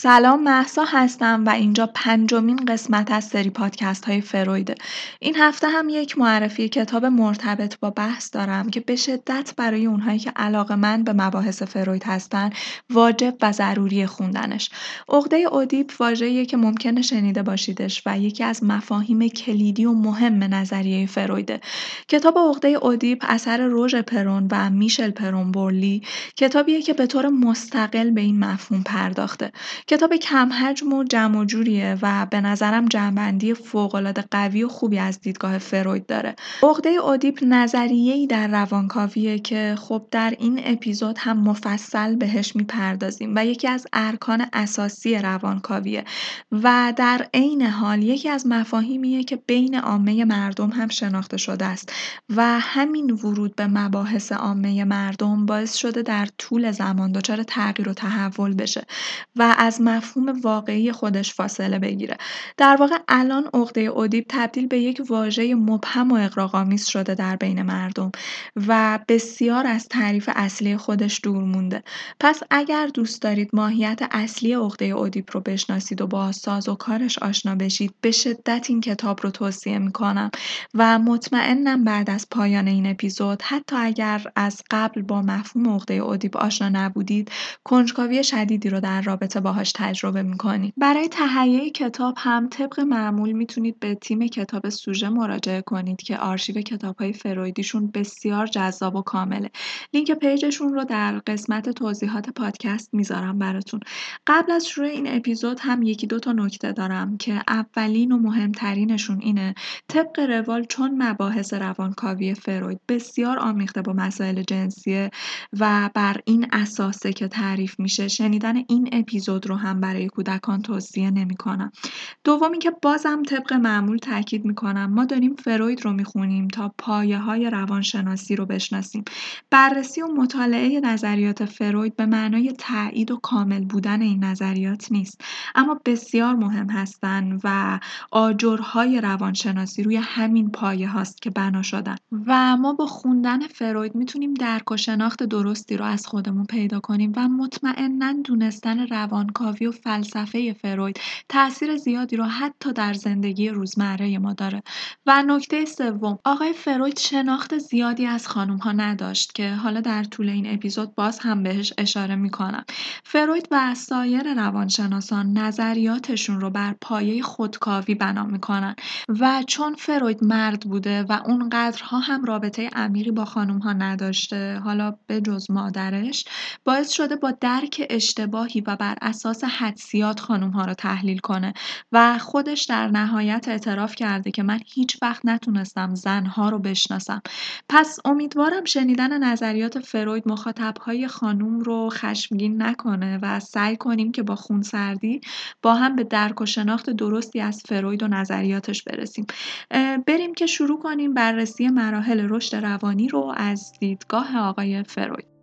سلام محسا هستم و اینجا پنجمین قسمت از سری پادکست های فرویده. این هفته هم یک معرفی کتاب مرتبط با بحث دارم که به شدت برای اونهایی که علاقه من به مباحث فروید هستن واجب و ضروری خوندنش. عقده اودیپ واژه‌ایه که ممکنه شنیده باشیدش و یکی از مفاهیم کلیدی و مهم نظریه فرویده. کتاب عقده اودیپ اثر روژ پرون و میشل پرون بورلی کتابیه که به طور مستقل به این مفهوم پرداخته. کتاب کم حجم و جمع و جوریه و به نظرم جنبندی فوق‌العاده قوی و خوبی از دیدگاه فروید داره. عقده اودیپ نظریه‌ای در روانکاویه که خب در این اپیزود هم مفصل بهش می‌پردازیم و یکی از ارکان اساسی روانکاویه و در عین حال یکی از مفاهیمیه که بین عامه مردم هم شناخته شده است و همین ورود به مباحث عامه مردم باعث شده در طول زمان دچار تغییر و تحول بشه و از مفهوم واقعی خودش فاصله بگیره. در واقع الان عقده اودیپ تبدیل به یک واژه مبهم و اغراق‌آمیز شده در بین مردم و بسیار از تعریف اصلی خودش دور مونده. پس اگر دوست دارید ماهیت اصلی عقده اودیپ رو بشناسید و با ساز و کارش آشنا بشید به شدت این کتاب رو توصیه می‌کنم و مطمئنم بعد از پایان این اپیزود حتی اگر از قبل با مفهوم عقده اودیپ آشنا نبودید کنجکاوی شدیدی رو در رابطه باهاش تجربه می‌کنید برای تهیه کتاب هم طبق معمول می‌تونید به تیم کتاب سوژه مراجعه کنید که آرشیو کتاب های فرویدیشون بسیار جذاب و کامله. لینک پیجشون رو در قسمت توضیحات پادکست می‌ذارم براتون. قبل از شروع این اپیزود هم یکی دو تا نکته دارم که اولین و مهمترینشون اینه. طبق روال چون مباحث روانکاوی فروید بسیار آمیخته با مسائل جنسیه و بر این اساسه که تعریف میشه شنیدن این اپیزود رو هم برای کودکان توصیه نمی کنم. دومی که بازم طبق معمول تاکید می کنم ما داریم فروید رو می خونیم تا پایه های روانشناسی رو بشناسیم. بررسی و مطالعه نظریات فروید به معنای تایید و کامل بودن این نظریات نیست اما بسیار مهم هستند و آجرهای روانشناسی روی همین پایه هاست که بنا شدن و ما با خوندن فروید می‌تونیم درک و شناخت درستی رو از خودمون پیدا کنیم و مطمئنا دونستن روانکاوی و فلسفه فروید تاثیر زیادی رو حتی در زندگی روزمره ما داره. و نکته سوم آقای فروید شناخت زیادی از خانم ها نداشت که حالا در طول این اپیزود باز هم بهش اشاره می‌کنم. فروید و سایر روانشناسان نظریاتشون رو بر پایه خودکاوی بنا می‌کنن. و چون فروید مرد بوده و اونقدرها هم رابطه امیری با خانم ها نداشته حالا به جز مادرش باعث شده با درک اشتباهی و بر اساس حدسیات خانم ها رو تحلیل کنه و خودش در نهایت اعتراف کرده که من هیچ وقت نتونستم زنها رو بشناسم. پس امیدوارم شنیدن نظریات فروید مخاطب های خانوم رو خشمگین نکنه و سعی کنیم که با خونسردی با هم به درک و شناخت درستی از فروید و نظریاتش برسیم. بریم که شروع کنیم بررسی مراحل رشد روانی رو از دیدگاه آقای فروید.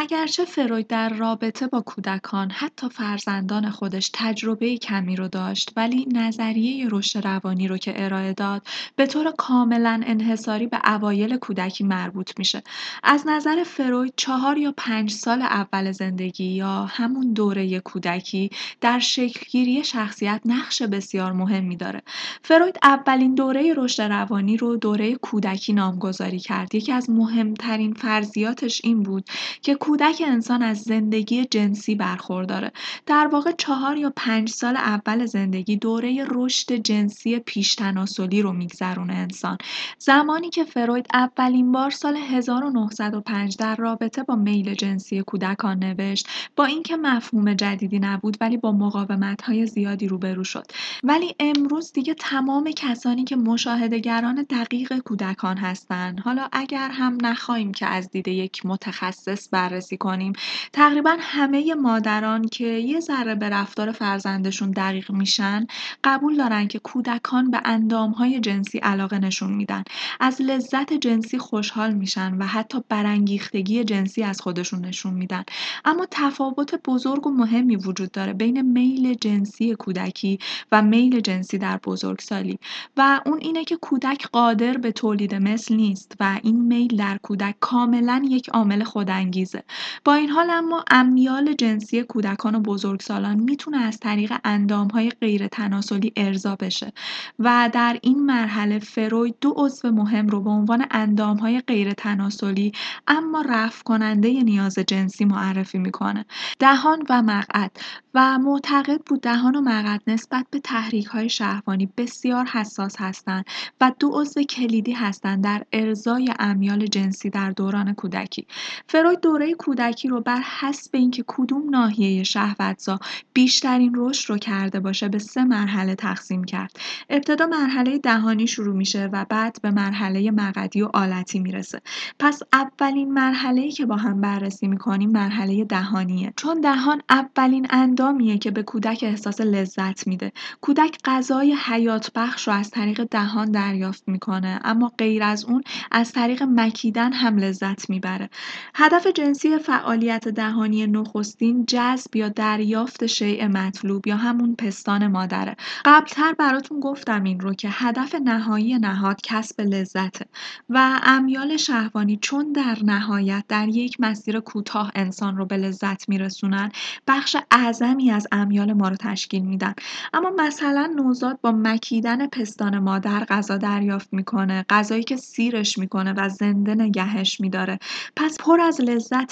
اگرچه فروید در رابطه با کودکان حتی فرزندان خودش تجربه کمی رو داشت ولی نظریه رشد روانی رو که ارائه داد به طور کاملا انحصاری به اوایل کودکی مربوط میشه. از نظر فروید چهار یا پنج سال اول زندگی یا همون دوره کودکی در شکلگیری شخصیت نقش بسیار مهمی داره. فروید اولین دوره رشد روانی رو دوره کودکی نامگذاری کرد. یکی از مهمترین فرضیاتش این بود که کودک انسان از زندگی جنسی برخورداره. در واقع چهار یا پنج سال اول زندگی دوره رشد جنسی پیشتناسلی رو میگذرونه انسان. زمانی که فروید اولین بار سال 1905 در رابطه با میل جنسی کودکان نوشت با اینکه مفهوم جدیدی نبود ولی با مقاومت های زیادی روبرو شد. ولی امروز دیگه تمام کسانی که مشاهدهگران دقیق کودکان هستند حالا اگر هم نخواهیم که از دید یک متخصص بررسی بررسی کنیم. تقریبا همه مادران که یه ذره به رفتار فرزندشون دقیق میشن قبول دارن که کودکان به اندامهای جنسی علاقه نشون میدن. از لذت جنسی خوشحال میشن و حتی برانگیختگی جنسی از خودشون نشون میدن. اما تفاوت بزرگ و مهمی وجود داره بین میل جنسی کودکی و میل جنسی در بزرگسالی. و اون اینه که کودک قادر به تولید مثل نیست و این میل در کودک کاملا یک عامل خودانگیزه. با این حال اما امیال جنسی کودکان و بزرگسالان می‌تونه از طریق اندامهای غیر تناسلی ارضا بشه و در این مرحله فروید دو عضو مهم رو به عنوان اندامهای غیر تناسلی اما رفع کننده نیاز جنسی معرفی می‌کنه. دهان و مقعد. و معتقد بود دهان و مقعد نسبت به تحریک های شهوانی بسیار حساس هستند و دو عضو کلیدی هستند در ارزای امیال جنسی در دوران کودکی. فروید دوره کودکی رو بر حسب اینکه کدوم ناحیه شهوتزا بیشترین رشد رو کرده باشه به سه مرحله تقسیم کرد. ابتدا مرحله دهانی شروع میشه و بعد به مرحله مقدی و آلتی می‌رسه. پس اولین مرحله که با هم بررسی می‌کنیم مرحله دهانیه. چون دهان اولین اندامیه که به کودک احساس لذت میده. کودک غذای حیات بخش رو از طریق دهان دریافت می‌کنه اما غیر از اون از طریق مکیدن هم لذت می‌بره. هدف جنسی فعالیت دهانی نخستین جذب یا دریافت شیء مطلوب یا همون پستان مادره. قبلتر براتون گفتم این رو که هدف نهایی نهاد کسب لذته و امیال شهوانی چون در نهایت در یک مسیر کوتاه انسان رو به لذت میرسونن بخش اعظمی از امیال ما رو تشکیل میدن. اما مثلا نوزاد با مکیدن پستان مادر غذا دریافت می‌کنه غذایی که سیرش می‌کنه و زنده نگهش میداره. پس پر از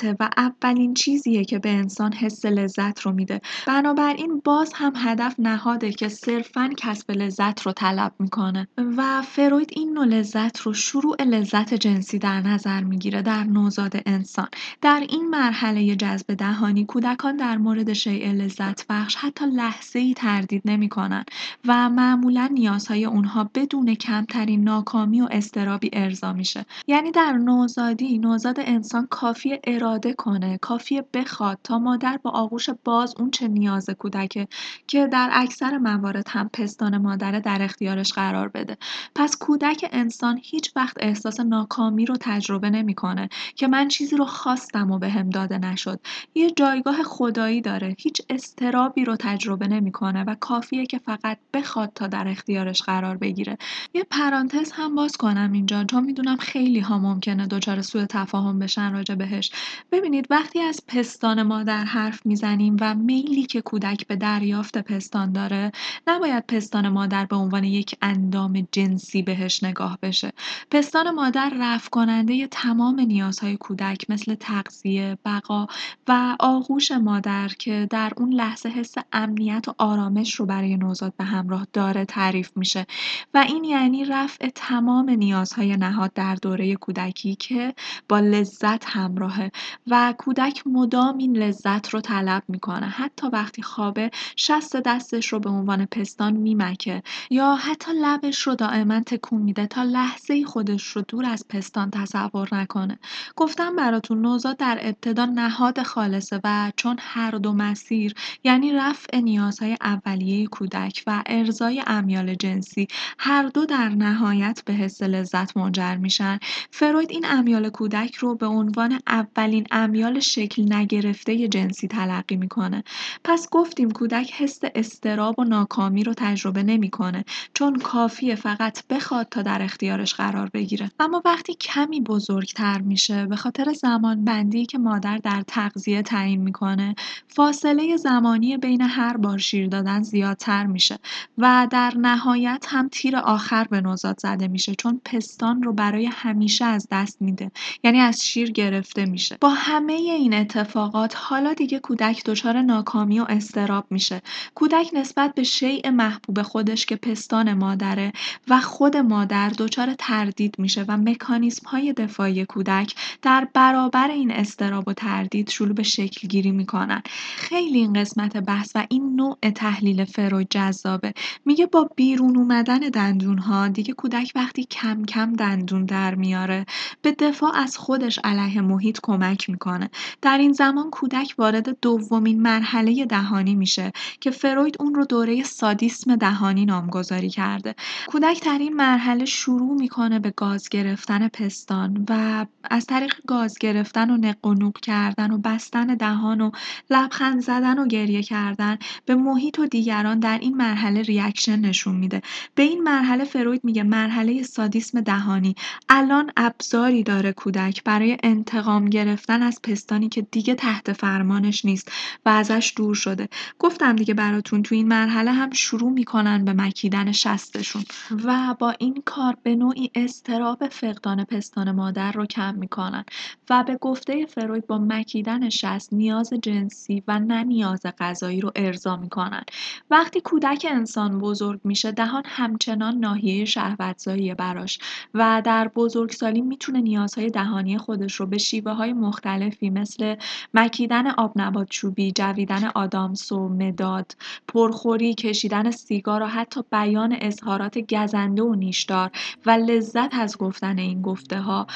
لذته و اولین چیزیه که به انسان حس لذت رو میده. بنابراین باز هم هدف نهاده که صرفا کسب لذت رو طلب می‌کنه. و فروید این نوع لذت رو شروع لذت جنسی در نظر می‌گیره در نوزاد انسان. در این مرحله جذب دهانی کودکان در مورد شیء لذت بخش حتی لحظه ای تردید نمی کنن و معمولا نیازهای اونها بدون کمترین ناکامی و استرابی ارضا میشه. یعنی در نوزادی نوزاد انسان کافی اراده کنه. کافی بخواد تا مادر با آغوش باز اون چه نیاز کودکه که در اکثر موارد هم پستان مادره در اختیارش قرار بده. پس کودک انسان هیچ وقت احساس ناکامی رو تجربه نمی‌کنه که من چیزی رو خواستم و بهم داده نشد. یه جایگاه خدایی داره. هیچ استرابی رو تجربه نمی‌کنه و کافیه که فقط بخواد تا در اختیارش قرار بگیره. یه پرانتز هم باز کنم اینجا چون می‌دونم خیلی ها ممکنه دچار سوء تفاهم بشن راجع بهش. ببینید وقتی از پستان مادر حرف می‌زنیم و میلی که کودک به دریافت پستان داره نباید پستان مادر به عنوان یک اندام جنسی بهش نگاه بشه. پستان مادر رفع کننده تمام نیازهای کودک مثل تغذیه بقا و آغوش مادر که در اون لحظه حس امنیت و آرامش رو برای نوزاد به همراه داره تعریف میشه. و این یعنی رفع تمام نیازهای نهاد در دوره کودکی که با لذت همراهه. و کودک مدام این لذت رو طلب می‌کنه. حتی وقتی خوابه شست دستش رو به عنوان پستان میمکه یا حتی لبش رو دائما تکون میده تا لحظه خودش رو دور از پستان تصور نکنه. گفتم براتون نوزاد در ابتدا نهاد خالصه و چون هر دو مسیر یعنی رفع نیازهای اولیه کودک و ارزای امیال جنسی هر دو در نهایت به حس لذت منجر میشن فروید این امیال کودک رو به عنوان اولین امیال شکل نگرفته جنسی تلقی می‌کنه. پس گفتیم کودک حس استراب و ناکامی رو تجربه نمی‌کنه چون کافیه فقط بخواد تا در اختیارش قرار بگیره. اما وقتی کمی بزرگتر میشه به خاطر زمان بندی که مادر در تغذیه تعیین می‌کنه فاصله زمانی بین هر بار شیر دادن زیادتر میشه و در نهایت هم تیر آخر به نوزاد زده میشه چون پستان رو برای همیشه از دست میده یعنی از شیر گرفته میشه. با همه این اتفاقات حالا دیگه کودک دچار ناکامی و استراب میشه. کودک نسبت به شیء محبوب خودش که پستان مادره و خود مادر دچار تردید میشه و مکانیزم های دفاعی کودک در برابر این استراب و تردید شروع به شکل گیری می‌کنن. خیلی این قسمت بحث و این نوع تحلیل فروید جذابه. میگه با بیرون اومدن دندون ها دیگه کودک وقتی کم کم دندون در میاره به دفاع از خودش علیه محیط کمک کمک می‌کنه. در این زمان کودک وارد دومین مرحله دهانی میشه که فروید اون رو دوره سادیسم دهانی نامگذاری کرده. کودک در این مرحله شروع می‌کنه به گاز گرفتن پستان و از طریق گاز گرفتن و نق کردن و بستن دهان و لبخند زدن و گریه کردن به محیط و دیگران در این مرحله ریاکشن نشون میده. به این مرحله فروید میگه مرحله سادیسم دهانی الان ابزاری داره کودک برای انتقام گرفتن از پستانی که دیگه تحت فرمانش نیست و ازش دور شده. گفتم دیگه براتون تو این مرحله هم شروع می‌کنن به مکیدن شستشون و با این کار به نوعی استراب فقدان پستان مادر رو کم می‌کنن و به گفته فروید با مکیدن شست نیاز جنسی و نه نیاز غذایی رو ارضا می‌کنن. وقتی کودک انسان بزرگ میشه دهان همچنان ناحیه شهوتزایی براش و در بزرگسالی می‌تونه نیازهای دهانی خودش رو به شیوه های مختلفی مثل مکیدن آب نبات چوبی، جویدن آدامس و مداد، پرخوری، کشیدن سیگار و حتی بیان اظهارات گزنده و نیشدار و لذت از گفتن این گفته ها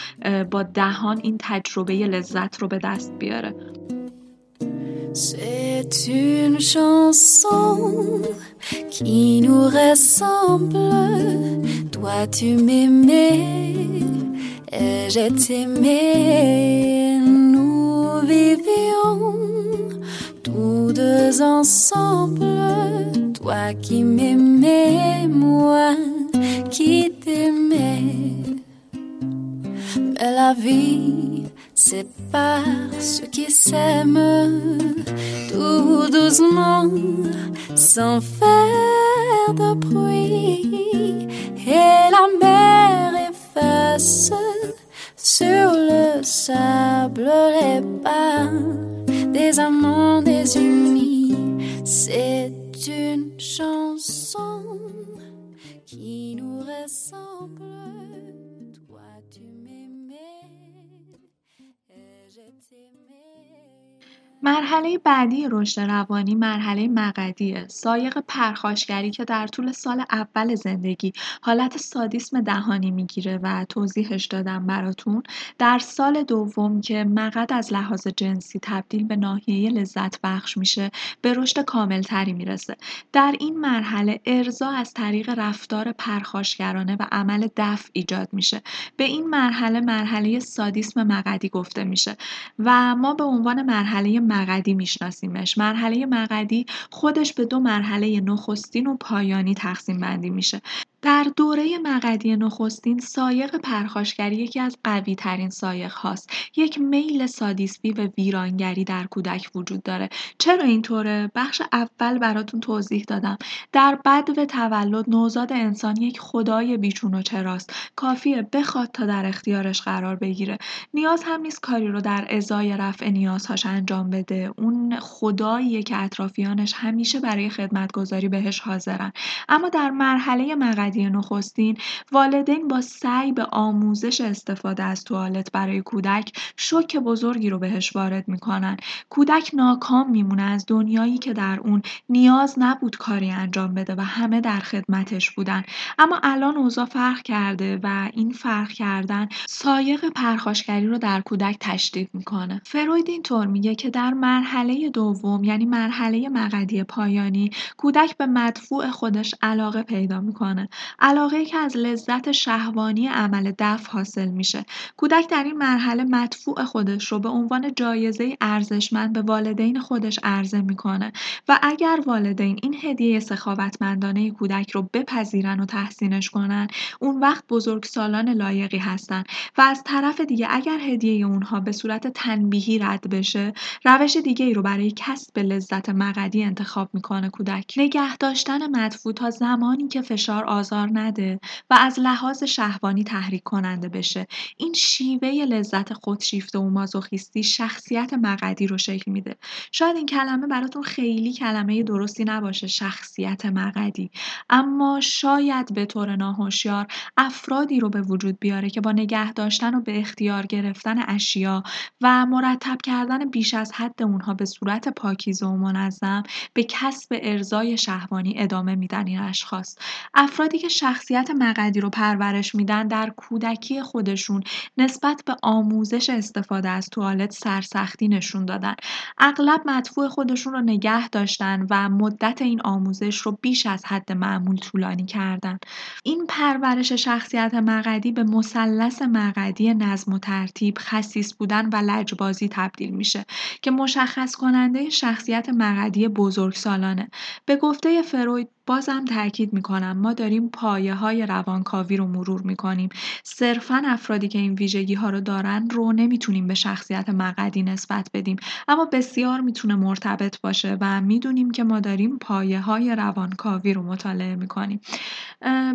با دهان این تجربه لذت رو به دست بیاره. C'est une chanson qui nous ressemble. Toi tu m'aimais et je t'aimais. Ensemble. Toi qui m'aimais, moi qui t'aimais. Mais la vie sépare ceux qui s'aiment tout doucement, sans faire de bruit. Et la mer efface sur le sable les pas des amants désunis. C'est une chanson qui nous ressemble. Toi, tu m'aimais et je t'aimais. مرحله بعدی رشد روانی مرحله مقدیه سایق پرخاشگری که در طول سال اول زندگی حالت سادیسم دهانی می‌گیره و توضیحش دادم براتون. در سال دوم که مقد از لحاظ جنسی تبدیل به ناحیه لذت بخش میشه به رشد کاملتری می‌رسه. در این مرحله ارضا از طریق رفتار پرخاشگرانه و عمل دفع ایجاد میشه. به این مرحله مرحله سادیسم مقدی گفته میشه و ما به عنوان مرحله مقدی میشناسیمش. مرحله مقدی خودش به دو مرحله نخستین و پایانی تقسیم بندی میشه. در دوره مقدی نخستین سایق پرخاشگری یکی از قوی ترین سایق هاست. یک میل سادیستی و ویرانگری در کودک وجود داره. چرا اینطوره؟ بخش اول براتون توضیح دادم. در بد و تولد نوزاد انسان یک خدای بیچون و چراست. کافیه بخواد تا در اختیارش قرار بگیره. نیاز هم نیست کاری رو در ازای رفع نیازهاش انجام بده. اون خداییه که اطرافیانش همیشه برای خدمتگذاری بهش حاضرن. اما در مرحله مقدی نخستین والدین با سعی به آموزش استفاده از توالت برای کودک شوک بزرگی رو بهش وارد می‌کنن. کودک ناکام میمونه از دنیایی که در اون نیاز نبود کاری انجام بده و همه در خدمتش بودن. اما الان اوضاع فرق کرده و این فرق کردن سایق پرخاشگری رو در کودک تشدید می‌کنه. فروید اینطور میگه که در مرحله دوم یعنی مرحله مقدی پایانی کودک به مدفوع خودش علاقه پیدا می‌کنه. علاقه که از لذت شهوانی عمل دف حاصل میشه. کودک در این مرحله مدفوع خودش رو به عنوان جایزه ارزشمند به والدین خودش عرضه می‌کنه و اگر والدین این هدیه سخاوتمندانه کودک رو بپذیرن و تحسینش کنن اون وقت بزرگسالان لایقی هستن و از طرف دیگه اگر هدیه اونها به صورت تنبیهی رد بشه روش دیگه ای رو برای کسب لذت مقدی انتخاب می‌کنه کودک. نگه داشتن مدفوع تا زمانی که فشار آزار نده و از لحاظ شهوانی تحریک کننده بشه. این شیوه لذت خودشیفته و مازوخیستی شخصیت مقدی رو شکل میده. شاید این کلمه براتون خیلی کلمه درستی نباشه شخصیت مقدی اما شاید به طور ناهوشیار افرادی رو به وجود بیاره که با نگه داشتن و به اختیار گرفتن اشیا و مرتب کردن بیش از حد اونها به صورت پاکیزه و منظم به کسب ارزای شهوانی ادامه میدن این اشخاص. افرادی که شخصیت مقدی رو پرورش میدن در کودکی خودشون نسبت به آموزش استفاده از توالت سرسختی نشون دادن. اغلب مدفوع خودشون رو نگه داشتن و مدت این آموزش رو بیش از حد معمول طولانی کردن. این پرورش شخصیت مقدی به مثلث مقدی نظم و ترتیب خصیص بودن و لجبازی تبدیل میشه که مشخص کننده شخصیت مقدی بزرگسالانه. به گفته فروید بازم تاکید می‌کنم. ما داریم پایه های روانکاوی رو مرور می‌کنیم. صرفا افرادی که این ویژگی ها رو دارن رو نمی‌تونیم به شخصیت مقدی نسبت بدیم. اما بسیار می‌تونه مرتبط باشه و می‌دونیم که ما داریم پایه های روانکاوی رو مطالعه می‌کنیم.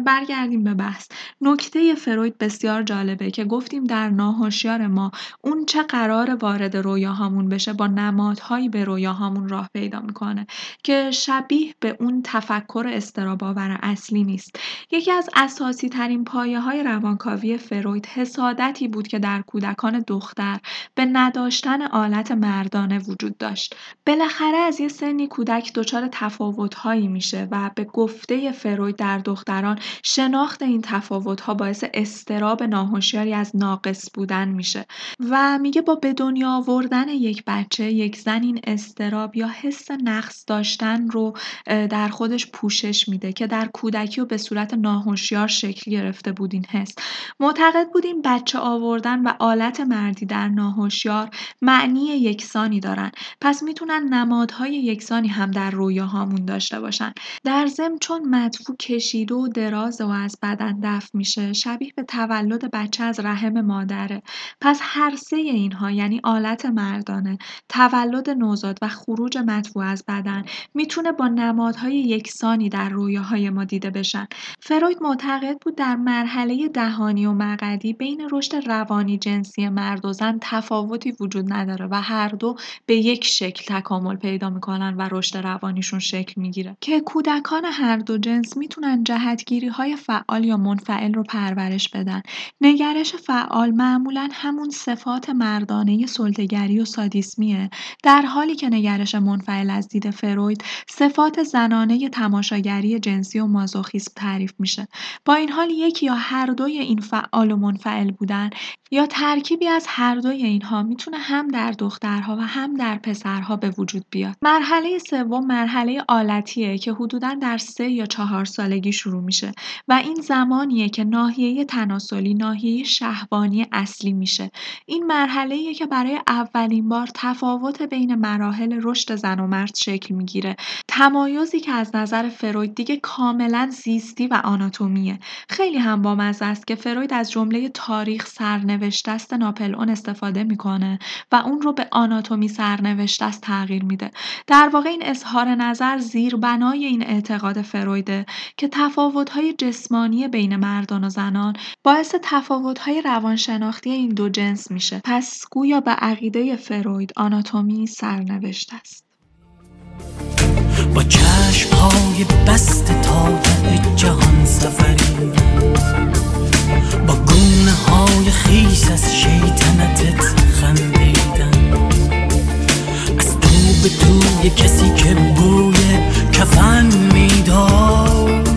برگردیم به بحث. نکته فروید بسیار جالبه که گفتیم در ناهوشیار ما اون چه قرار وارد رویاهامون بشه با نمادهایی به رویاهامون راه پیدا می‌کنه که شبیه به اون تفکر استراباور اصلی نیست. یکی از اساسی ترین پایه های روانکاوی فروید حسادتی بود که در کودکان دختر به نداشتن آلت مردانه وجود داشت. بالاخره از یه سنی کودک دچار تفاوتهایی میشه و به گفته فروید در دختران شناخت این تفاوتها باعث استراب ناهوشیاری از ناقص بودن میشه و میگه با به دنیا آوردن یک بچه یک زن این استراب یا حس نقص داشتن رو در خودش پوشش میده که در کودکی و به صورت ناهوشیار شکل گرفته بود این حس. معتقد بودیم بچه آوردن و آلت مردی در ناهوشیار معنی یکسانی دارن. پس می‌تونن نمادهای یکسانی هم در رویاهامون داشته باشن. در ضمن چون مدفوع کشیده و دراز و از بدن دفع میشه شبیه به تولد بچه از رحم مادره. پس هر سه اینها یعنی آلت مردانه تولد نوزاد و خروج مدفوع از بدن می‌تونه با نمادهای یکسانی در رویاهای ما دیده بشن. فروید معتقد بود در مرحله دهانی و مقدی بین رشد روانی جنسی مرد و زن تفاوتی وجود نداره و هر دو به یک شکل تکامل پیدا می‌کنن و رشد روانیشون شکل می‌گیره. که کودکان هر دو جنس می‌تونن جهتگیری های فعال یا منفعل رو پرورش بدن. نگرش فعال معمولا همون صفات مردانه سلطگری و سادیسمیه. در حالی که نگرش منفعل از دید فروید صفات زنانه تماشاگری جنسی و مازوخیسم تعریف میشه. با این حال یکی یا هر دوی این فعال و منفعل بودن یا ترکیبی از هر دوی اینها می‌تونه هم در دخترها و هم در پسرها به وجود بیاد. مرحله سوم مرحله آلتیه که حدودا در سه یا چهار سالگی شروع میشه و این زمانیه که ناحیه تناسلی ناحیه شهبانی اصلی میشه. این مرحله که برای اولین بار تفاوت بین مراحل رشد زن و مرد شکل می‌گیره. تمایزی که از نظر فروید دیگه کاملا زیستی و آناتومیه. خیلی هم بامزه است که فروید از جمله تاریخ سرنوشت است ناپل اون استفاده می‌کنه و اون رو به آناتومی سرنوشت است تغییر میده. در واقع این اظهار نظر زیربنای این اعتقاد فرویده که تفاوت‌های جسمانی بین مردان و زنان باعث تفاوت‌های روانشناختی این دو جنس میشه. پس گویا به عقیده فروید آناتومی سرنوشت است. با چشم های بست تا جهان سفری. با گونه های خیس از شیطنتت خندیدن از تو به توی کسی که بوی کفن می‌داد.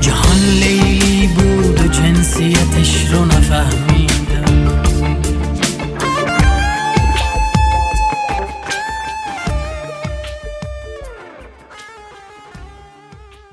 جهان لیلی بود و جنسیتش رو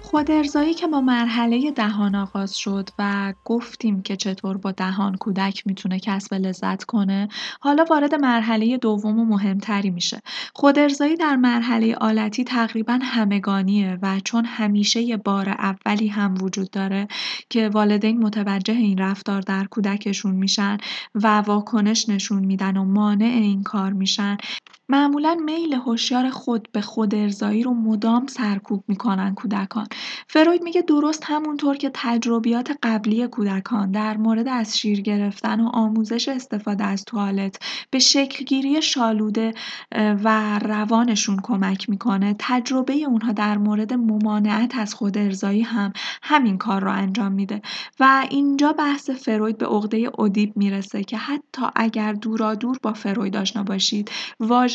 نفهمید خودارضایی که با مرحله دهان آغاز شد و گفتیم که چطور با دهان کودک می‌تونه کسب لذت کنه حالا وارد مرحله دوم و مهمتری میشه. خودارضایی در مرحله آلتی تقریبا همگانیه و چون همیشه یه بار اولی هم وجود داره که والدین متوجه این رفتار در کودکشون میشن و واکنش نشون میدن و مانع این کار میشن. معمولا میل هوشیار خود به خودارضایی رو مدام سرکوب می‌کنن کودکان. فروید میگه درست همونطور که تجربیات قبلی کودکان در مورد از شیر گرفتن و آموزش استفاده از توالت به شکلگیری شالوده و روانشون کمک می‌کنه تجربه اونها در مورد ممانعت از خود ارزایی هم همین کار رو انجام میده. و اینجا بحث فروید به عقده ادیب می‌رسه که حتی اگر دورا دور با فروید آشنا باشید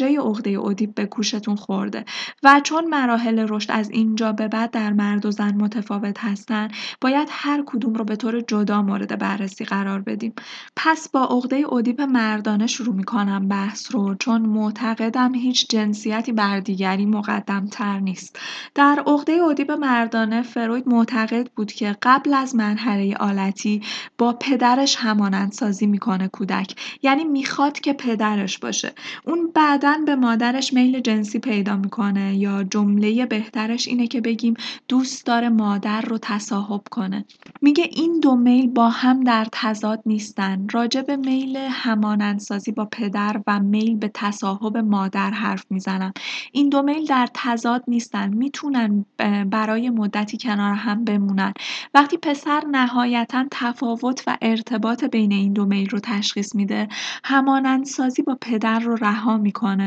واژه عقده اودیپ به گوشتون خورده. و چون مراحل رشد از اینجا به بعد در مرد و زن متفاوت هستن باید هر کدوم رو به طور جدا مورد بررسی قرار بدیم. پس با عقده اودیپ مردانه شروع می‌کنم بحث رو چون معتقدم هیچ جنسیتی بر دیگری مقدم تر نیست. در عقده اودیپ مردانه فروید معتقد بود که قبل از مرحله آلتی با پدرش همانندسازی می‌کنه کودک. یعنی می‌خواد که پدرش باشه. اون بعدا به مادرش میل جنسی پیدا می‌کنه یا جمله بهترش اینه که بگیم دوست داره مادر رو تصاحب کنه. میگه این دو میل با هم در تضاد نیستن. راجع به میل همانندسازی با پدر و میل به تصاحب مادر حرف می‌زنم. این دو میل در تضاد نیستن. می‌تونن برای مدتی کنار هم بمونن. وقتی پسر نهایتا تفاوت و ارتباط بین این دو میل رو تشخیص میده همانندسازی با پدر رو رها می‌کنه.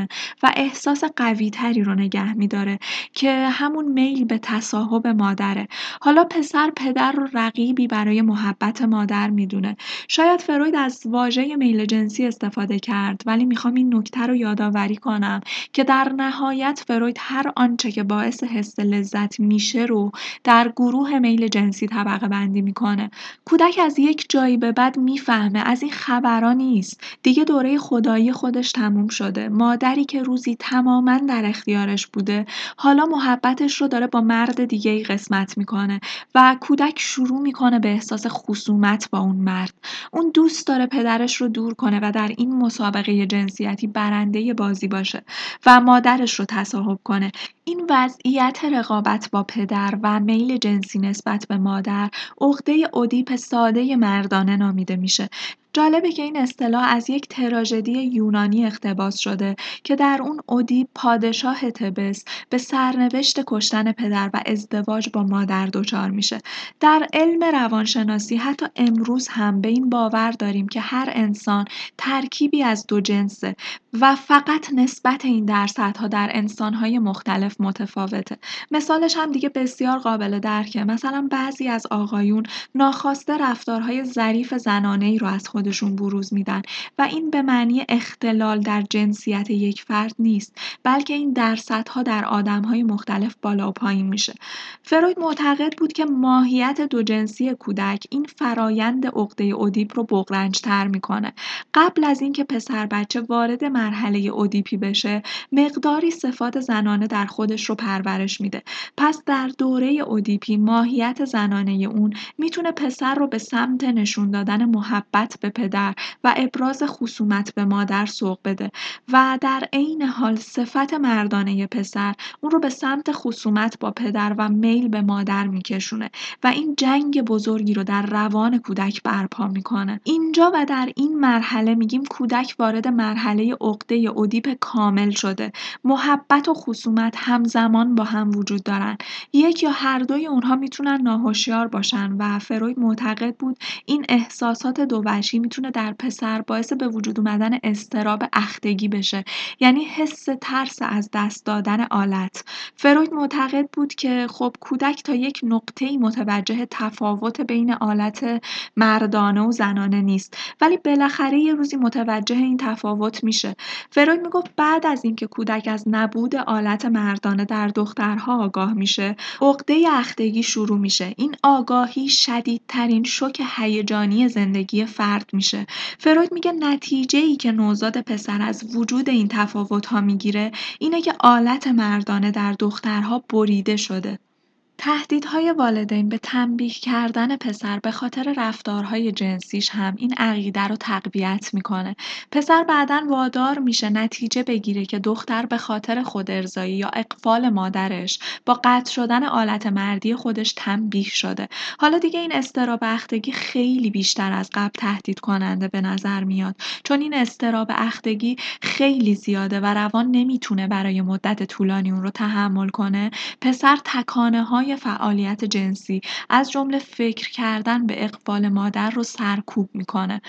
و احساس قوی تری رو نگه میداره که همون میل به تصاحب مادره. حالا پسر پدر رو رقیبی برای محبت مادر می‌دونه. شاید فروید از واژه میل جنسی استفاده کرد ولی می‌خوام این نکته رو یادآوری کنم که در نهایت فروید هر آنچه که باعث حس لذت میشه رو در گروه میل جنسی طبقه بندی می‌کنه. کودک از یک جایی به بعد می‌فهمه از این خبران نیست. دیگه دوره خدایی خودش تموم شده. مادری که روزی تماما در اختیارش بوده حالا محبتش رو داره با مرد دیگه ای قسمت می‌کنه و کودک شروع می‌کنه به احساس خصومت با اون مرد. اون دوست داره پدرش رو دور کنه و در این مسابقه جنسیتی برنده بازی باشه و مادرش رو تصاحب کنه. این وضعیت رقابت با پدر و میل جنسی نسبت به مادر عقده اودیپ ساده مردانه نامیده میشه. جالبه که این اصطلاح از یک تراژدی یونانی اقتباس شده که در اون اودیپ پادشاه تبس به سرنوشت کشتن پدر و ازدواج با مادر دچار میشه. در علم روانشناسی حتی امروز هم به این باور داریم که هر انسان ترکیبی از دو جنسه و فقط نسبت این درصدها در انسانهای مختلف متفاوته. مثالش هم دیگه بسیار قابل درکه. مثلا بعضی از آقایون ناخواسته رفتارهای ظریف زنانه ای رو از خود خودشون بروز میدن. و این به معنی اختلال در جنسیت یک فرد نیست بلکه این درصدها در آدمهای مختلف بالا و پایین میشه. فروید معتقد بود که ماهیت دو جنسی کودک این فرایند عقده اودیپ رو بغرنجتر می‌کنه. قبل از اینکه پسر بچه وارد مرحله اودیپی بشه مقداری صفات زنانه در خودش رو پرورش میده. پس در دوره اودیپی ماهیت زنانه اون می‌تونه پسر رو به سمت نشون دادن محبت به پدر و ابراز خصومت به مادر سوق بده و در عین حال صفت مردانه پسر اون رو به سمت خصومت با پدر و میل به مادر میکشونه و این جنگ بزرگی رو در روان کودک برپا می‌کنه. اینجا و در این مرحله میگیم کودک وارد مرحله عقده اودیپ کامل شده. محبت و خصومت همزمان با هم وجود دارن. یک یا هر دوی اونها می‌تونن ناهوشیار باشن و فروید معتقد بود این احساسات دو می‌تونه در پسر باعث به وجود اومدن استراب اختگی بشه. یعنی حس ترس از دست دادن آلت. فروید معتقد بود که خب کودک تا یک نقطه متوجه تفاوت بین آلت مردانه و زنانه نیست. ولی بالاخره یه روزی متوجه این تفاوت میشه. فروید می‌گفت بعد از اینکه کودک از نبود آلت مردانه در دخترها آگاه میشه عقده اختگی شروع میشه. این آگاهی شدیدترین شوک هیجانی زندگی فرد میشه. فروید میگه نتیجه ای که نوزاد پسر از وجود این تفاوت ها می‌گیره اینه که آلت مردانه در دخترها بریده شده. تهدیدهای والدین به تنبیه کردن پسر به خاطر رفتارهای جنسیش هم این عقیده رو تقویت می‌کنه. پسر بعدا وادار میشه نتیجه بگیره که دختر به خاطر خودارضایی یا اقفال مادرش با قطع شدن آلت مردی خودش تنبیه شده. حالا دیگه این استراب اختگی خیلی بیشتر از قبل تهدید کننده به نظر میاد چون این استراب اختگی خیلی زیاده و روان نمی‌تونه برای مدت طولانی اون رو تحمل کنه. پسر تکانه های فعالیت جنسی از جمله فکر کردن به اقبال مادر رو سرکوب می‌کنه.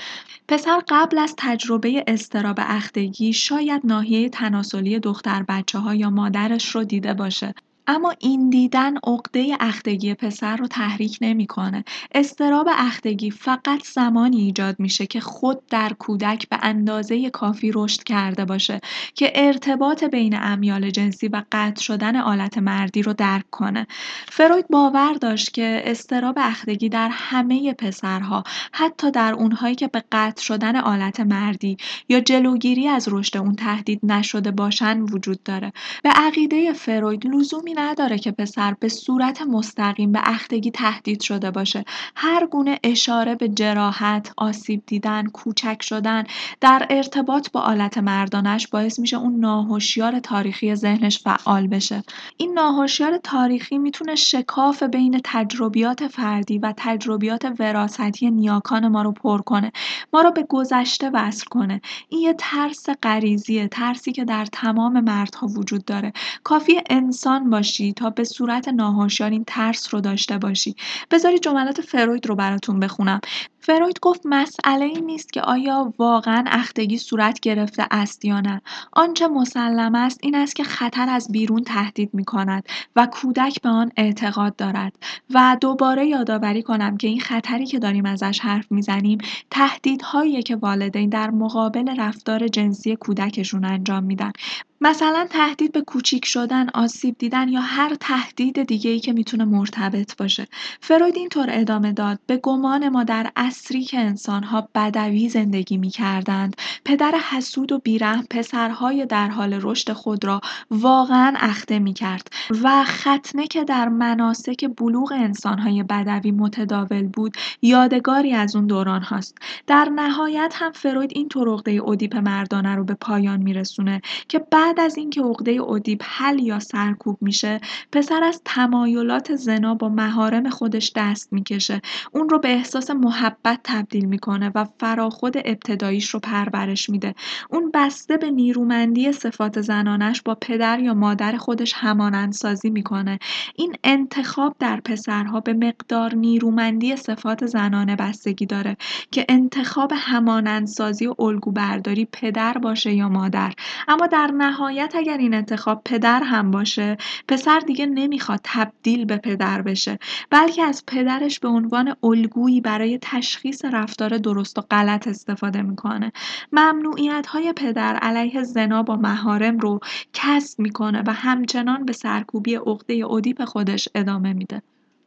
پسر قبل از تجربه استراب اختگی شاید ناحیه تناسلی دختر بچه ها یا مادرش رو دیده باشه. اما این دیدن عقده اختگی پسر رو تحریک نمی‌کنه. استراب اختگی فقط زمانی ایجاد میشه که خود در کودک به اندازه کافی رشد کرده باشه که ارتباط بین امیال جنسی و قطع شدن آلت مردی رو درک کنه. فروید باور داشت که استراب اختگی در همه پسرها حتی در اونهایی که به قطع شدن آلت مردی یا جلوگیری از رشد اون تهدید نشده باشن وجود داره. به عقیده فروید لزومی نداره که پسر به صورت مستقیم به اختگی تهدید شده باشه. هر گونه اشاره به جراحت آسیب دیدن کوچک شدن در ارتباط با آلت مردانش باعث میشه اون ناهوشیار تاریخی ذهنش فعال بشه. این ناهوشیار تاریخی می‌تونه شکاف بین تجربیات فردی و تجربیات وراثتی نیاکان ما رو پر کنه ما رو به گذشته وصل کنه. این یه ترس غریزیه ترسی که در تمام مردها وجود داره. کافی انسان باشی تا به صورت ناهوشیار این ترس رو داشته باشی. بذاری جملات فروید رو براتون بخونم. فروید گفت مسئله این نیست که آیا واقعا اختگی صورت گرفته است یا نه. آنچه مسلم است این است که خطر از بیرون تهدید می کند و کودک به آن اعتقاد دارد. و دوباره یادآوری کنم که این خطری که داریم ازش حرف می‌زنیم تهدیدهایی که والدین در مقابل رفتار جنسی کودکشون انجام میدن. مثلا تهدید به کوچیک شدن، آسیب دیدن یا هر تهدید دیگه ای که می‌تونه مرتبط باشه. فروید اینطور ادامه داد. به گمان ما در عصری که انسانها بدوی زندگی می‌کردند پدر حسود و بیرحم پسرهای در حال رشد خود را واقعا اخته می‌کرد و ختنه که در مناسک بلوغ انسانهای بدوی متداول بود یادگاری از اون دوران هاست. در نهایت هم فروید این طور عقده ادیپ مردانه رو به پایان میرسونه که بعد از اینکه عقده ادیپ حل یا سرکوب میشه پسر از تمایلات زنا با محارم خودش دست می‌کشه اون رو به احساس محبت تبدیل می‌کنه و فراخود ابتداییش رو پرورش میده. اون بسته به نیرومندی صفات زنانش با پدر یا مادر خودش همانندسازی می‌کنه. این انتخاب در پسرها به مقدار نیرومندی صفات زنانه بستگی داره که انتخاب همانندسازی و الگو برداری پدر باشه یا مادر. اما در نهایت اگر این انتخاب پدر هم باشه پسر دیگه نمی‌خواد تبدیل به پدر بشه بلکه از پدرش به عنوان الگویی برای تشخیص رفتار درست و غلط استفاده می‌کنه. ممنوعیت های پدر علیه زنا با محارم رو کسب می‌کنه و همچنان به سرکوبی عقده ادیپ خودش ادامه میده.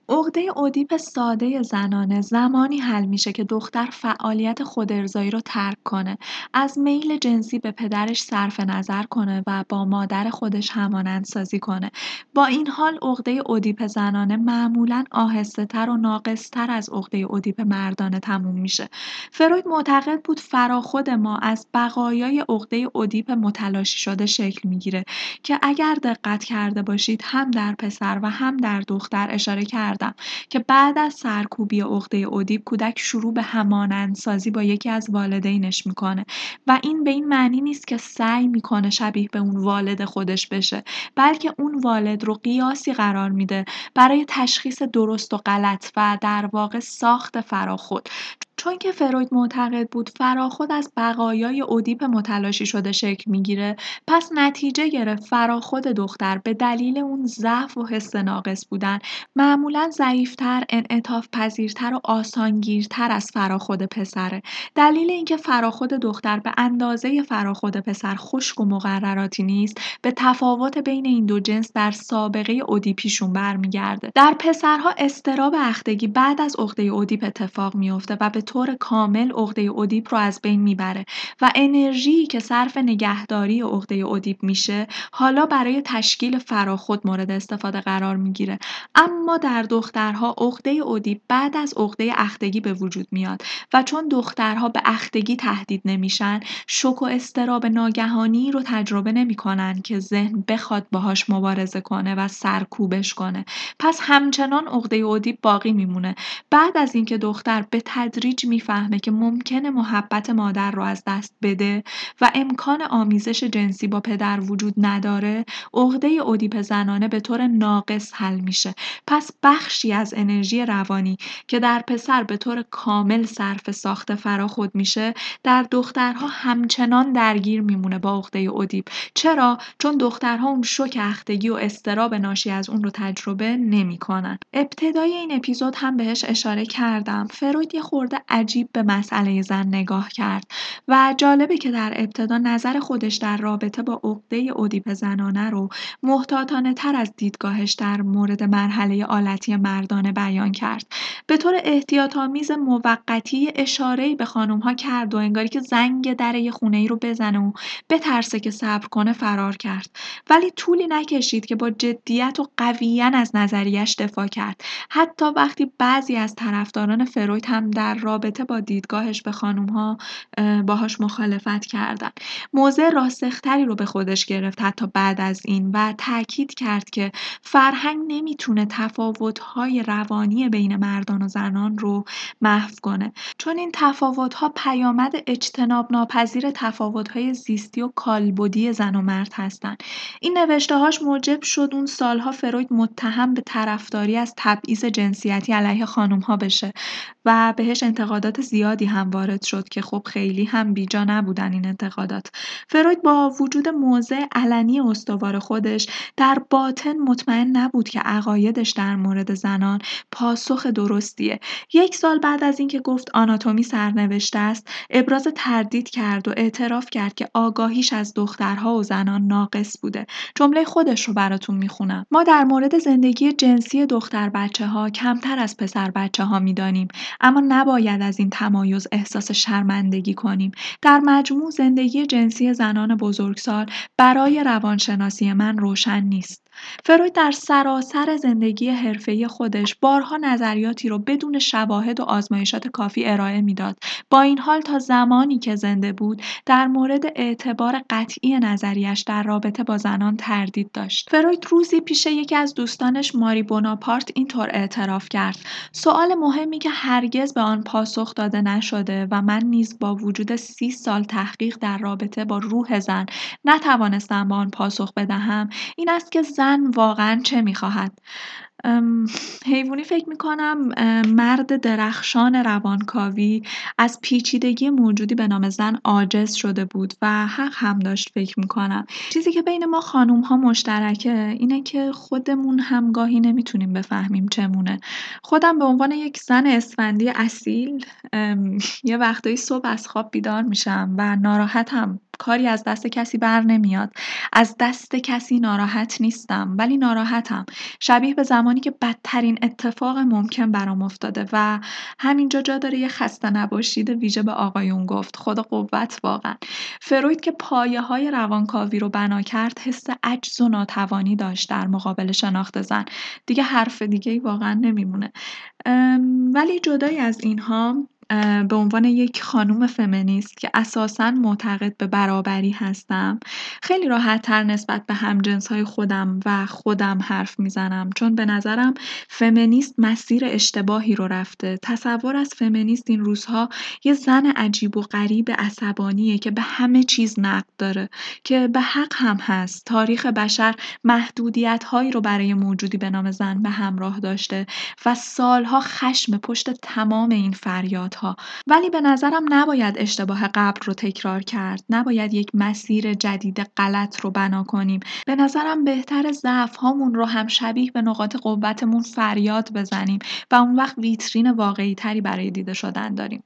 عقده ادیپ ساده زنانه زمانی حل میشه که دختر فعالیت خودارضایی رو ترک کنه. از میل جنسی به پدرش صرف نظر کنه و با مادر خودش همانندسازی کنه. با این حال عقده ادیپ زنانه معمولا آهسته تر و ناقص تر از عقده ادیپ مردانه تموم میشه. فروید معتقد بود فراخود ما از بقایای عقده ادیپ متلاشی شده شکل می‌گیره که اگر دقت کرده باشید هم در پسر و هم در دختر اشاره کرد که بعد از سرکوبی عقده ادیب کودک شروع به همانندسازی با یکی از والدینش می‌کنه و این به این معنی نیست که سعی می‌کنه شبیه به اون والد خودش بشه بلکه اون والد رو قیاسی قرار میده برای تشخیص درست و غلط و در واقع ساخت فراخود. چون که فروید معتقد بود فراخود از بقایای ادیپ متلاشی شده شکل می‌گیره پس نتیجه گرفت فراخود دختر به دلیل اون ضعف و حس ناقص بودن معمولا ضعیفتر انعطاف پذیرتر و آسانگیرتر از فراخود پسره دلیل اینکه فراخود دختر به اندازه فراخود پسر خشک و مقرراتی نیست به تفاوت بین این دو جنس در سابقه ادیپیشون برمیگرده. در پسرها اضطراب اختگی بعد از عقده ادیپ اتفاق میفته و به طور کامل عقده ادیپ رو از بین می‌بره و انرژی که صرف نگهداری عقده ادیپ میشه حالا برای تشکیل فراخود مورد استفاده قرار می‌گیره. اما در دخترها عقده ادیپ بعد از عقده اختگی به وجود میاد و چون دخترها به اختگی تهدید نمیشن شوک و اضطراب ناگهانی رو تجربه نمی‌کنن که ذهن بخواد باهاش مبارزه کنه و سرکوبش کنه. پس همچنان عقده ادیپ باقی میمونه. بعد از اینکه دختر به تدریج تدریج می‌فهمه که ممکنه محبت مادر رو از دست بده و امکان آمیزش جنسی با پدر وجود نداره عقده اودیپ زنانه به طور ناقص حل میشه. پس بخشی از انرژی روانی که در پسر به طور کامل صرف ساخت فراخود میشه در دخترها همچنان درگیر میمونه با عقده اودیپ. چرا؟ چون دخترها اون شوک اختگی و استراب ناشی از اون رو تجربه نمی‌کنن. ابتدای این اپیزود هم بهش اشاره کردم. فروید یه خورده عجیب به مسئله زن نگاه کرد و جالبه که در ابتدا نظر خودش در رابطه با عقده اودیپ زنانه رو محتاطانه تر از دیدگاهش در مورد مرحله آلتی مردانه بیان کرد. به طور احتیاط آمیز موقتی اشاره به خانم ها کرد و انگاری که زنگ در یه خونه ای رو بزنه و بترسه که صبر کنه فرار کرد. ولی طولی نکشید که با جدیت و قویا از نظریش دفاع کرد. حتی وقتی بعضی از طرفداران فروید هم در رابطه با دیدگاهش به خانم ها باهاش مخالفت کردن. موضع راسختری رو به خودش گرفت حتی بعد از این و تاکید کرد که فرهنگ نمی‌تونه تفاوت‌های روانی بین مردان و زنان رو محو کنه. چون این تفاوت‌ها پیامد اجتناب ناپذیر تفاوت‌های زیستی و کالبدی زن و مرد هستند این نوشته‌هاش موجب شد اون سالها فروید متهم به طرفداری از تبعیض جنسیتی علیه خانم‌ها بشه و بهش انتقادات زیادی هم وارد شد که خب خیلی هم بیجا نبودن این انتقادات. فروید با وجود موضع علنی استوار خودش در باطن مطمئن نبود که عقایدش در مورد زنان پاسخ درستیه. یک سال بعد از اینکه گفت آناتومی سرنوشته است ابراز تردید کرد و اعتراف کرد که آگاهیش از دخترها و زنان ناقص بوده. جمله خودش رو براتون می‌خونم. ما در مورد زندگی جنسی دختر بچه ها کمتر از پسر بچه ها می‌دانیم اما نباید از این تمایز احساس شرمندگی کنیم. در مجموع زندگی جنسی زنان بزرگسال برای روانشناسی من روشن نیست. فروید در سراسر زندگی حرفه‌ای خودش بارها نظریاتی رو بدون شواهد و آزمایشات کافی ارائه می‌داد. با این حال تا زمانی که زنده بود در مورد اعتبار قطعی نظریش در رابطه با زنان تردید داشت. فروید روزی پیش یکی از دوستانش ماری بوناپارت اینطور اعتراف کرد: سوال مهمی که هرگز به آن پاسخ داده نشده و من نیز با وجود سی سال تحقیق در رابطه با روح زن نتوانستم به آن پاسخ بدهم این است که زن زن واقعا چه می‌خواهد؟ حیوانی فکر می‌کنم مرد درخشان روانکاوی از پیچیدگی موجودی به نام زن عاجز شده بود و حق هم داشت فکر می‌کنم. چیزی که بین ما خانوم ها مشترکه اینه که خودمون همگاهی نمی‌تونیم بفهمیم چمونه. خودم به عنوان یک زن اسفندی اصیل یه وقتایی صبح از خواب بیدار میشم و ناراحتم. کاری از دست کسی بر نمیاد. از دست کسی ناراحت نیستم ولی ناراحتم. شبیه به زمانی که بدترین اتفاق ممکن برام افتاده و همینجا جا داره یه خسته نباشید ویژه به آقایون گفت. خدا قوت واقعا. فروید که پایه های روانکاوی رو بنا کرد حس عجز و ناتوانی داشت در مقابل شناخت زن. دیگه حرف دیگه واقعا نمیمونه. ولی جدای از اینها به عنوان یک خانوم فمینیست که اساسا معتقد به برابری هستم خیلی راحت تر نسبت به های خودم و خودم حرف می‌زنم. چون به نظرم فمینیست مسیر اشتباهی رو رفته. تصور از فمینیست این روزها یه زن عجیب و غریب عصبانیه که به همه چیز نقد داره که به حق هم هست. تاریخ بشر محدودیت هایی رو برای موجودی به نام زن به همراه داشته و سالها خشم پشت تمام این فریاد ولی به نظرم نباید اشتباه قبل رو تکرار کرد. نباید یک مسیر جدید غلط رو بنا کنیم. به نظرم بهتر ضعف هامون رو هم شبیه به نقاط قوتمون فریاد بزنیم و اون وقت ویترین واقعی تری برای دیده شدن داریم.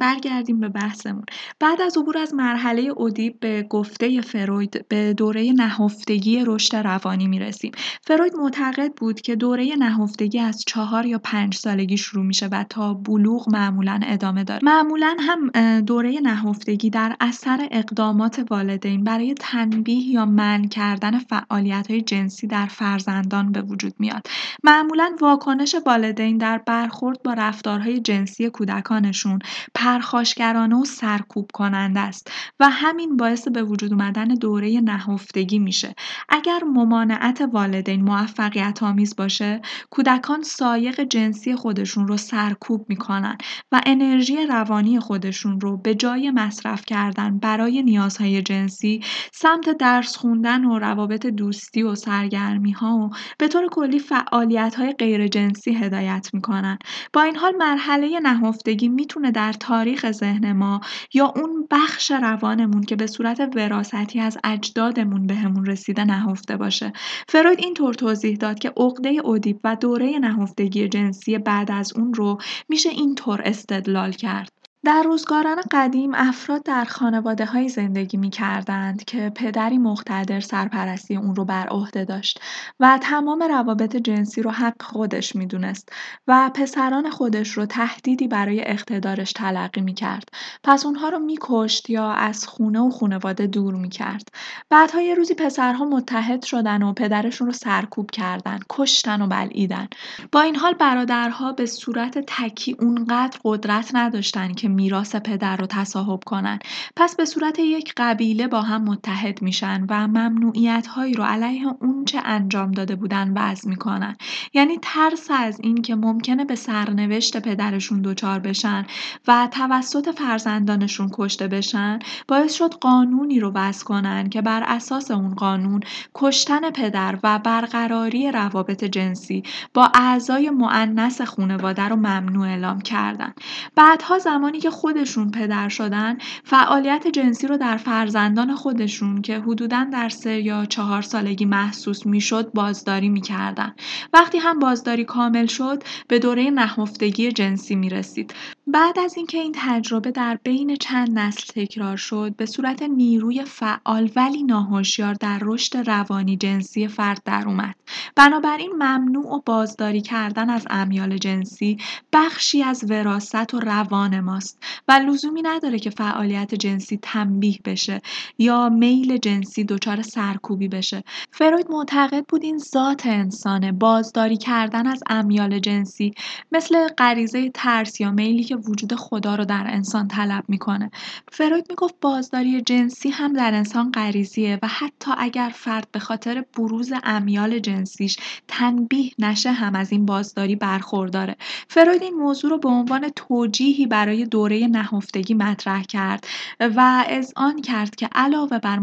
برگردیم به بحثمون. بعد از عبور از مرحله اودیپ به گفته فروید به دوره نهفتگی رشد روانی می‌رسیم. فروید معتقد بود که دوره نهفتگی از چهار یا پنج سالگی شروع میشه و تا بلوغ معمولا ادامه داره. معمولا هم دوره نهفتگی در اثر اقدامات والدین برای تنبیه یا من کردن فعالیت های جنسی در فرزندان به وجود میاد. معمولا واکنش والدین در برخورد با رفتارهای جنسی کودکانشون پرخاشگرانه و سرکوب کننده است و همین باعث به وجود اومدن دوره نهفتگی میشه. اگر ممانعت والدین موفقیت آمیز باشه کودکان سایق جنسی خودشون رو سرکوب می‌کنن و انرژی روانی خودشون رو به جای مصرف کردن برای نیازهای جنسی سمت درس خوندن و روابط دوستی و سرگرمی ها و به طور کلی فعالیت های غیر جنسی هدایت می‌کنن. با این حال مرحله نهفتگی می‌تونه در تاریخ ذهن ما یا اون بخش روانمون که به صورت وراستی از اجدادمون بهمون رسیده نهفته باشه. فروید اینطور توضیح داد که عقده اودیپ و دوره نهفتگی جنسی بعد از اون رو میشه اینطور استدلال کرد. در روزگاران قدیم افراد در خانواده های زندگی می کردند که پدری مقتدر سرپرستی اون رو بر عهده داشت و تمام روابط جنسی رو حق خودش می دونست و پسران خودش رو تهدیدی برای اقتدارش تلقی می کرد. پس اونها رو می کشت یا از خونه و خانواده دور می کرد. بعدها یه روزی پسرها متحد شدن و پدرشون رو سرکوب کردن، کشتن و بلعیدن. با این حال برادرها به صورت تکی اونقدر قدرت نداشتن که میراث پدر رو تصاحب کنن. پس به صورت یک قبیله با هم متحد میشن و ممنوعیت هایی رو علیه اون چه انجام داده بودن وضع می‌کنن. یعنی ترس از این که ممکنه به سرنوشت پدرشون دچار بشن و توسط فرزندانشون کشته بشن باعث شد قانونی رو وضع کنن که بر اساس اون قانون کشتن پدر و برقراری روابط جنسی با اعضای معنس خانواده رو ممنوع اعلام کردن. بعدها زمانی که خودشون پدر شدن فعالیت جنسی رو در فرزندان خودشون که حدودا در سه یا چهار سالگی محسوس می‌شد بازداری می‌کردن. وقتی هم بازداری کامل شد به دوره نهفتگی جنسی می رسید بعد از اینکه این تجربه در بین چند نسل تکرار شد به صورت نیروی فعال ولی ناهشیار در رشد روانی جنسی فرد در اومد. بنابراین ممنوع و بازداری کردن از امیال جنسی بخشی از وراست و روان ماست. و لزومی نداره که فعالیت جنسی تنبیه بشه یا میل جنسی دچار سرکوبی بشه. فروید معتقد بود این ذات انسانه. بازداری کردن از امیال جنسی مثل غریزه ترس یا میلی که وجود خدا رو در انسان طلب می‌کنه. فروید می‌گفت بازداری جنسی هم در انسان غریزیه و حتی اگر فرد به خاطر بروز امیال جنسیش تنبیه نشه هم از این بازداری برخورداره. فروید این موضوع رو به عنوان توجیهی برای دوره نهفتگی مطرح کرد و آن کرد که علاوه بر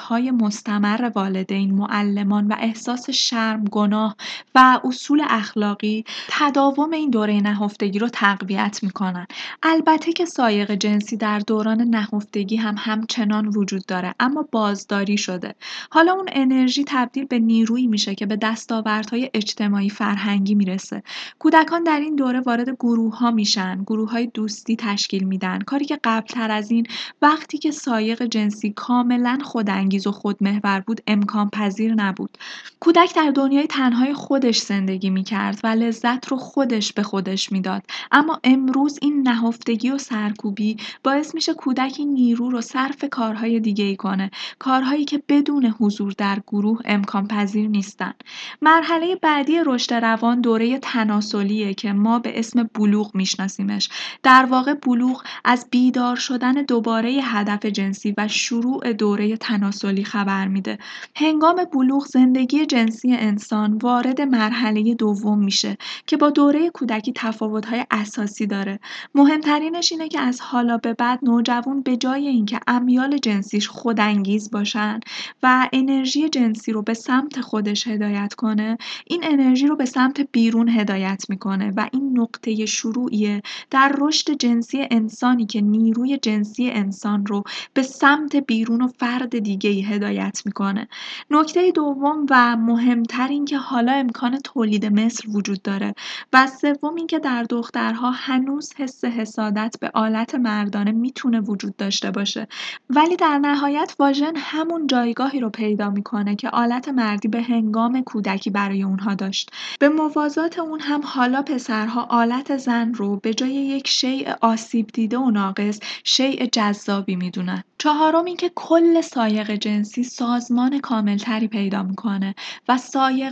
های مستمر والدین، معلمان و احساس شرم، گناه و اصول اخلاقی تداوم این دوره نهفتگی رو تقویت می‌کنن. البته که سایق جنسی در دوران نهفتگی هم همچنان وجود داره اما بازداری شده. حالا اون انرژی تبدیل به نیرویی میشه که به دستاوردهای اجتماعی فرهنگی می‌رسه. کودکان در این دوره وارد گروه ها میشن، گروه های دوستی تشکیل میدن. کاری که قبلتر از این وقتی که سایق جنسی کاملا خودانگیز و خودمحور بود امکان پذیر نبود. کودک در دنیای تنهای خودش زندگی می‌کرد و لذت رو خودش به خودش می‌داد. اما امروز این نهفتگی و سرکوبی باعث میشه کودک این نیرو رو صرف کارهای دیگه ای کنه. کارهایی که بدون حضور در گروه امکان پذیر نیستن. مرحله بعدی رشد روان دوره تناسلیه که ما به اسم بلوغ میشناسیمش. در واقع بلوغ از بیدار شدن دوباره هدف جنسی و شروع دوره تناسلی خبر میده. هنگام بلوغ زندگی جنسی انسان وارد مرحله دوم میشه که با دوره کودکی تفاوت‌های اساسی داره. مهمترینش اینه که از حالا به بعد نوجوان به جای اینکه امیال جنسیش خودانگیز باشن و انرژی جنسی رو به سمت خودش هدایت کنه، این انرژی رو به سمت بیرون هدایت می‌کنه و این نقطه شروعیه در رشد جنسی انسانی که نیروی جنسی انسان رو به سمت بیرون و فرد دیگه ای هدایت می‌کنه. نکته دوم و مهمتر این که حالا امکان تولید مثل وجود داره و سوم اینکه در دخترها هنوز حس حسادت به آلت مردانه می‌تونه وجود داشته باشه. ولی در نهایت واژن همون جایگاهی رو پیدا می‌کنه که آلت مردی به هنگام کودکی برای اونها داشت. به موازات اون هم حالا پسرها آلت زن رو به جای یک شیء آسیب دیده و ناقص شیء جذابی می‌دونن. چهارم اینکه کل سایق جنسی سازمان کاملتری پیدا می‌کنه و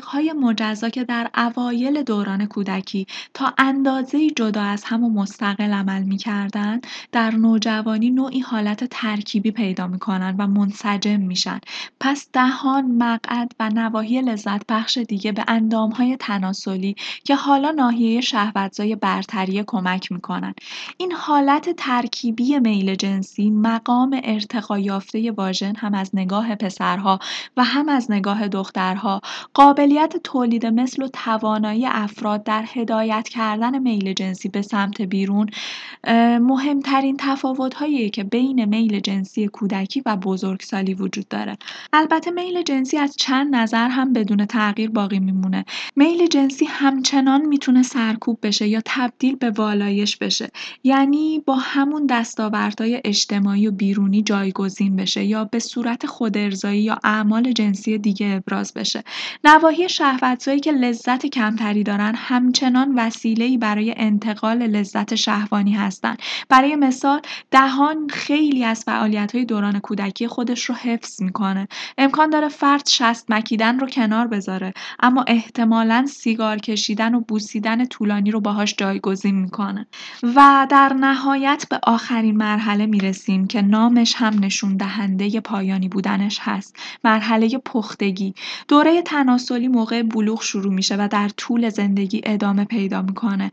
های مجزا که در اوایل دوران کودکی تا اندازه جدا از هم و مستقل عمل می‌کردن در نوجوانی نوعی حالت ترکیبی پیدا می‌کنن و منسجم میشن. پس دهان مقعد و نواحی لذت بخش دیگه به های تناسلی که حالا ناحیه شهوتزای برتری کمک می‌کنن. این حالت ترکیبی میل جنسی مقام ارتقا یافته واژن هم از نگاه پسرها و هم از نگاه دخترها قابلیت تولید مثل و توانایی افراد در هدایت کردن میل جنسی به سمت بیرون مهمترین تفاوت که بین میل جنسی کودکی و بزرگسالی وجود داره. البته میل جنسی از چند نظر هم بدون تغییر باقی میمونه. میل جنسی همچنان می‌تونه سرکوب بشه یا تبدیل به والایش بشه. یعنی با همون دستاوردهای اجتماعی و بیرونی جایگزین بشه یا به صورت خودارضایی یا اعمال جنسی دیگه ابراز بشه. نواحی شهوتزایی که لذت کمتری دارن همچنان وسیله‌ای برای انتقال لذت شهوانی هستند برای مثال دهان خیلی از فعالیت‌های دوران کودکی خودش رو حفظ می‌کنه. امکان داره فرد شست مکیدن رو کنار بذاره اما احتمالا سیگار کشیدن و بوسیدن طولانی رو باهاش جایگزین می‌کنه. و در نهایت به آخرین مرحله می‌رسیم که نامش هم نشون دهنده پایانی بودنش هست. مرحله پختگی. دوره تناسلی موقع بلوغ شروع میشه و در طول زندگی ادامه پیدا می‌کنه.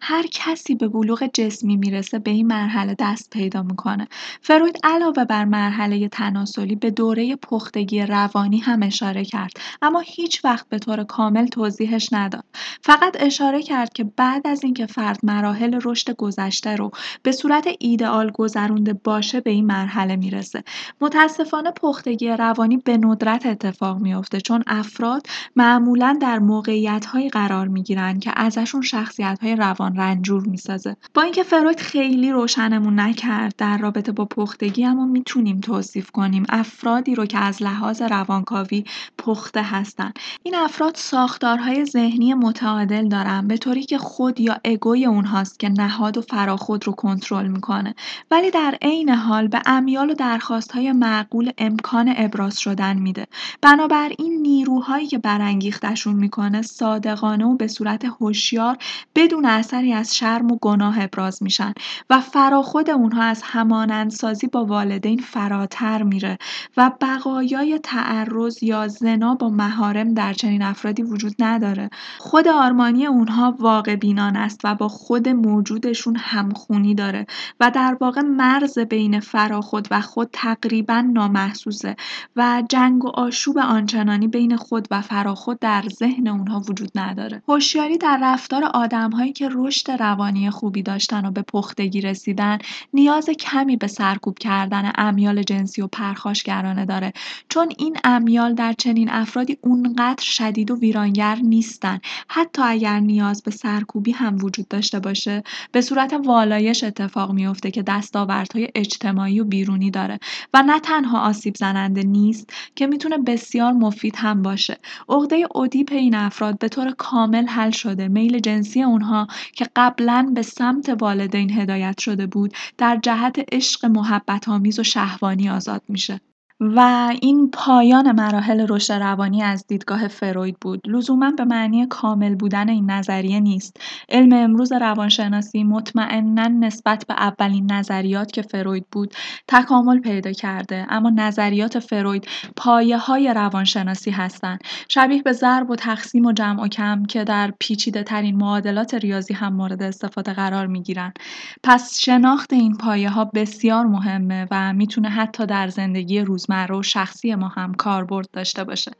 هر کسی به بلوغ جسمی می‌رسه به این مرحله دست پیدا می‌کنه. فروید علاوه بر مرحله تناسلی به دوره پختگی روانی هم اشاره کرد اما هیچ وقت به طور کامل توضیحش نداد. فقط اشاره کرد که بعد از اینکه فرد مراحل رشد گذشته رو به صورت ایدئال گذرونده باشه به این مرحله می‌رسه. متاسفانه پختگی روانی به ندرت اتفاق میافته چون افراد معمولا در موقعیت قرار می‌گیرن که ازشون شخصیت های روان رنجور می‌سازه. با اینکه فروید خیلی روشنمون نکرد در رابطه با پختگی اما می‌تونیم توصیف کنیم افرادی رو که از لحاظ روانکاوی پخته هستن. این افراد ساختارهای ذهنی متعادل دارن به طوری که خود یا اگوی اونهاست که نهاد و فراخود رو کنترل می‌کنه. ولی در عین حال به امیال و درخواستهای معقول امکان ابراز شدن میده. بنابراین نیروهایی که برانگیختشون می‌کنه صادقانه و به صورت هوشیار بدون اثری از شرم و گناه ابراز میشن و فراخود اونها از همانندسازی با والدین فراتر میره و بقایای تعرض یا زنا با مهارم در چنین افرادی وجود نداره. خود آرمانی اونها واقع بینان است و با خود موجودشون همخونی داره و در واقع مرز بین فراخود و خود تقریبا نامحسوسه و جنگ و آشوب آنچنانی بین خود و فراخود در ذهن اونها وجود نداره. هوشیاری در رفتار آدمهایی که رشد روانی خوبی داشتن و به پختگی رسیدن نیاز کمی به سرکوب کردن امیال جنسی و پرخاشگرانه داره چون این امیال در چنین افرادی اونقدر شدید و ویرانگر نیستن حتی اگر نیاز به سرکوبی هم وجود داشته باشه. به صورت والایش اتفاق میفته که دستاوردهای اجتماعی و بیرونی داره و نه تنها آسیب زننده نیست که می‌تونه بسیار مفید هم باشه. عقده اودیپ این افراد به طور کامل حل شده. میل جنسی اونها که قبلا به سمت والدین هدایت شده بود در جهت عشق محبت آمیز و شهوانی آزاد میشه. و این پایان مراحل رشد روانی از دیدگاه فروید بود. لزوما به معنی کامل بودن این نظریه نیست. علم امروز روانشناسی مطمئنا نسبت به اولین نظریات که فروید بود تکامل پیدا کرده اما نظریات فروید پایه های روانشناسی هستند. شبیه به ضرب و تقسیم و جمع و کم که در پیچیده ترین معادلات ریاضی هم مورد استفاده قرار می گیرن. پس شناخت این پایه ها بسیار مهمه و می‌تونه حتی در زندگی روز روزمره و شخصی ما هم کاربرد داشته باشه.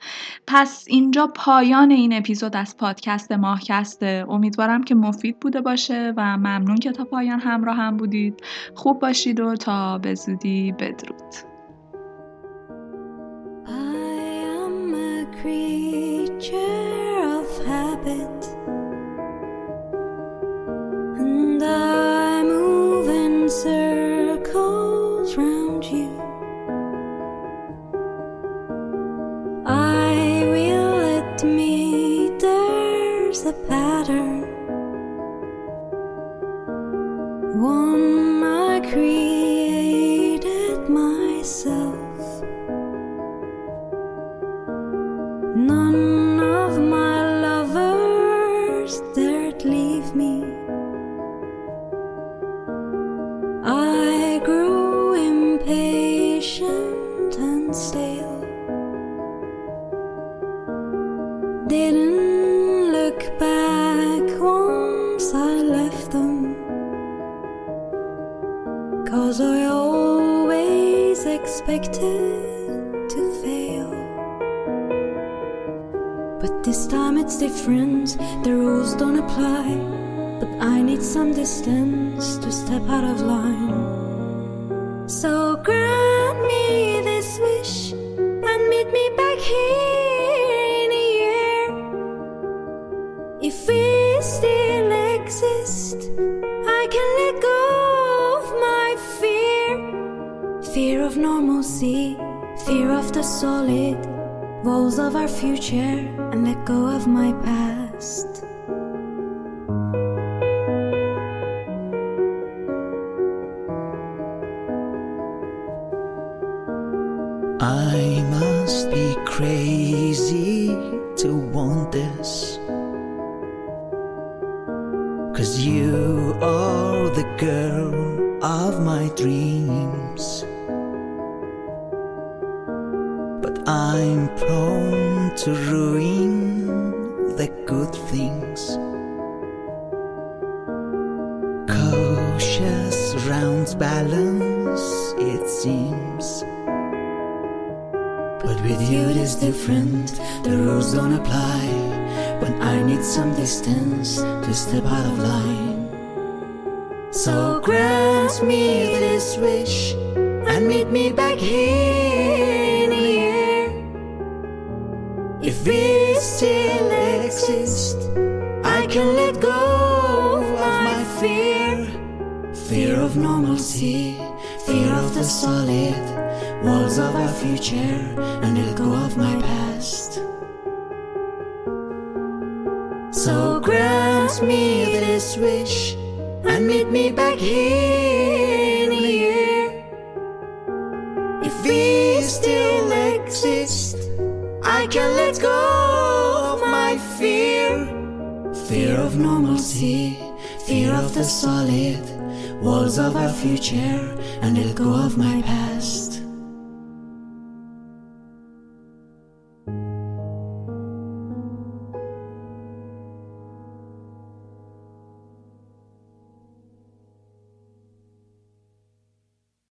پس اینجا پایان این اپیزود از پادکست ماهکسته امیدوارم که مفید بوده باشه و ممنون که تا پایان همراه هم بودید. خوب باشید و تا به زودی بدرود. the pattern. One I created myself. None But I'm prone to ruin the good things. Cautious round balance, it seems. But with you it is different, the rules don't apply. When I need some distance to step out of line. So grant me this wish and meet me back here still exist, I can let go of my fear. Fear of normalcy, fear of the solid walls of our future, and let go of my past. So grant me this wish and meet me back here future, and let go of my past.